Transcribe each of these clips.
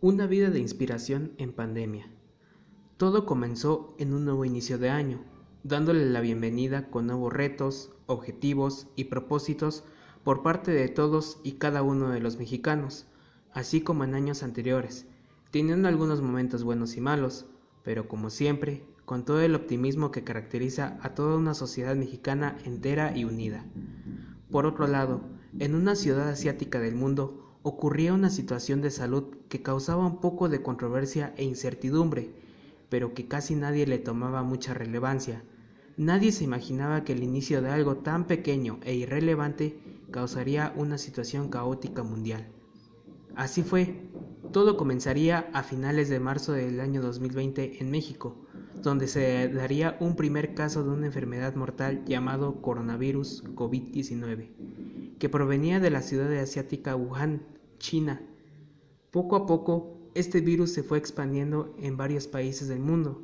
Una vida de inspiración en pandemia. Todo comenzó en un nuevo inicio de año, dándole la bienvenida con nuevos retos, objetivos y propósitos por parte de todos y cada uno de los mexicanos, así como en años anteriores, teniendo algunos momentos buenos y malos, pero como siempre, con todo el optimismo que caracteriza a toda una sociedad mexicana entera y unida. Por otro lado, en una ciudad asiática del mundo ocurría una situación de salud que causaba un poco de controversia e incertidumbre, pero que casi nadie le tomaba mucha relevancia. Nadie se imaginaba que el inicio de algo tan pequeño e irrelevante causaría una situación caótica mundial. Así fue, todo comenzaría a finales de marzo del año 2020 en México, donde se daría un primer caso de una enfermedad mortal llamado coronavirus COVID-19, que provenía de la ciudad asiática Wuhan, China. Poco a poco, este virus se fue expandiendo en varios países del mundo,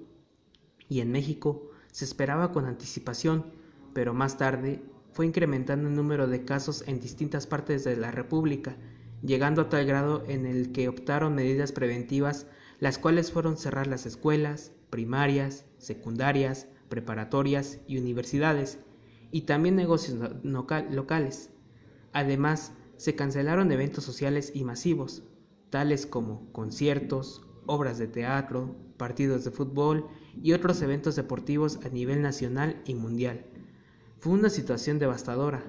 y en México se esperaba con anticipación, pero más tarde fue incrementando el número de casos en distintas partes de la República, llegando a tal grado en el que optaron medidas preventivas, las cuales fueron cerrar las escuelas, primarias, secundarias, preparatorias y universidades, y también negocios locales. Además, se cancelaron eventos sociales y masivos, tales como conciertos, obras de teatro, partidos de fútbol y otros eventos deportivos a nivel nacional y mundial. Fue una situación devastadora,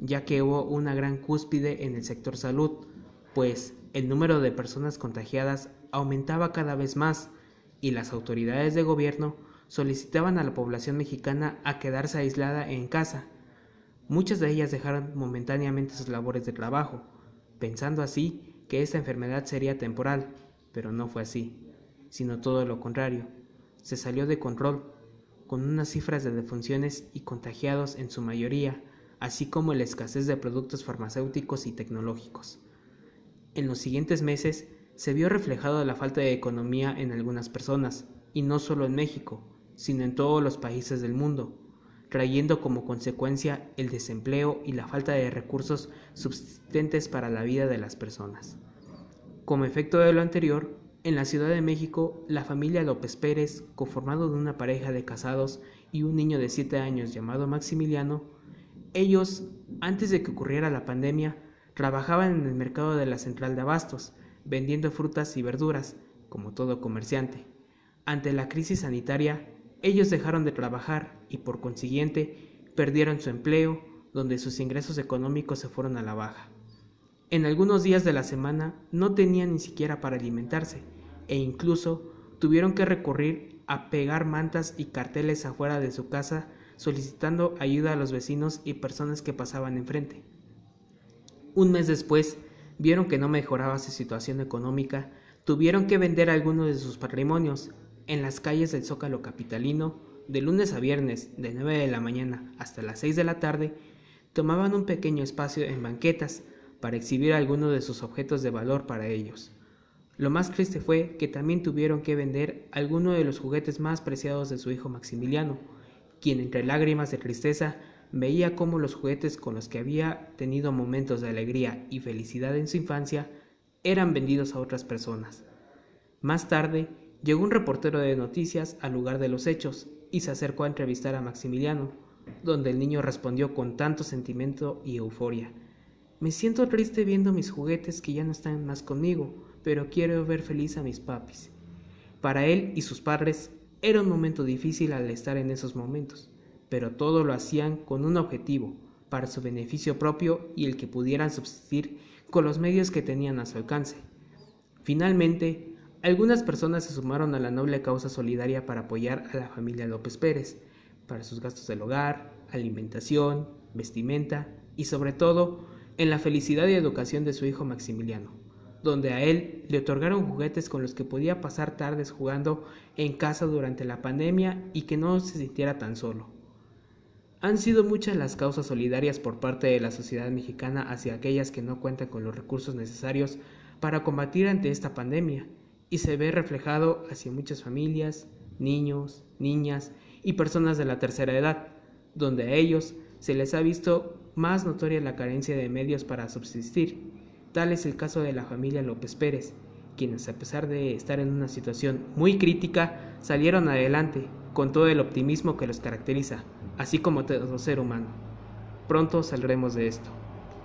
ya que hubo una gran cúspide en el sector salud, pues el número de personas contagiadas aumentaba cada vez más, y las autoridades de gobierno solicitaban a la población mexicana a quedarse aislada en casa. Muchas de ellas dejaron momentáneamente sus labores de trabajo, pensando así que esta enfermedad sería temporal, pero no fue así, sino todo lo contrario. Se salió de control, con unas cifras de defunciones y contagiados en su mayoría, así como la escasez de productos farmacéuticos y tecnológicos. En los siguientes meses se vio reflejado la falta de economía en algunas personas, y no solo en México, sino en todos los países del mundo, trayendo como consecuencia el desempleo y la falta de recursos subsistentes para la vida de las personas. Como efecto de lo anterior, en la Ciudad de México, la familia López Pérez, conformado de una pareja de casados y un niño de 7 años llamado Maximiliano, ellos, antes de que ocurriera la pandemia, trabajaban en el mercado de la central de abastos, vendiendo frutas y verduras, como todo comerciante. Ante la crisis sanitaria, ellos dejaron de trabajar y por consiguiente perdieron su empleo, donde sus ingresos económicos se fueron a la baja. En algunos días de la semana no tenían ni siquiera para alimentarse e incluso tuvieron que recurrir a pegar mantas y carteles afuera de su casa solicitando ayuda a los vecinos y personas que pasaban enfrente. Un mes después, vieron que no mejoraba su situación económica, tuvieron que vender algunos de sus patrimonios en las calles del Zócalo capitalino, de lunes a viernes, de 9 de la mañana hasta las 6 de la tarde, tomaban un pequeño espacio en banquetas para exhibir algunos de sus objetos de valor para ellos. Lo más triste fue que también tuvieron que vender algunos de los juguetes más preciados de su hijo Maximiliano, quien entre lágrimas de tristeza veía cómo los juguetes con los que había tenido momentos de alegría y felicidad en su infancia eran vendidos a otras personas. Más tarde, llegó un reportero de noticias al lugar de los hechos y se acercó a entrevistar a Maximiliano, donde el niño respondió con tanto sentimiento y euforia. Me siento triste viendo mis juguetes que ya no están más conmigo, pero quiero ver feliz a mis papis. Para él y sus padres era un momento difícil al estar en esos momentos pero todo lo hacían con un objetivo, para su beneficio propio y el que pudieran subsistir con los medios que tenían a su alcance. Finalmente, algunas personas se sumaron a la noble causa solidaria para apoyar a la familia López Pérez, para sus gastos del hogar, alimentación, vestimenta y sobre todo en la felicidad y educación de su hijo Maximiliano, donde a él le otorgaron juguetes con los que podía pasar tardes jugando en casa durante la pandemia y que no se sintiera tan solo. Han sido muchas las causas solidarias por parte de la sociedad mexicana hacia aquellas que no cuentan con los recursos necesarios para combatir ante esta pandemia, y se ve reflejado hacia muchas familias, niños, niñas y personas de la tercera edad, donde a ellos se les ha visto más notoria la carencia de medios para subsistir. Tal es el caso de la familia López Pérez, quienes a pesar de estar en una situación muy crítica, salieron adelante con todo el optimismo que los caracteriza, así como todo ser humano. Pronto saldremos de esto.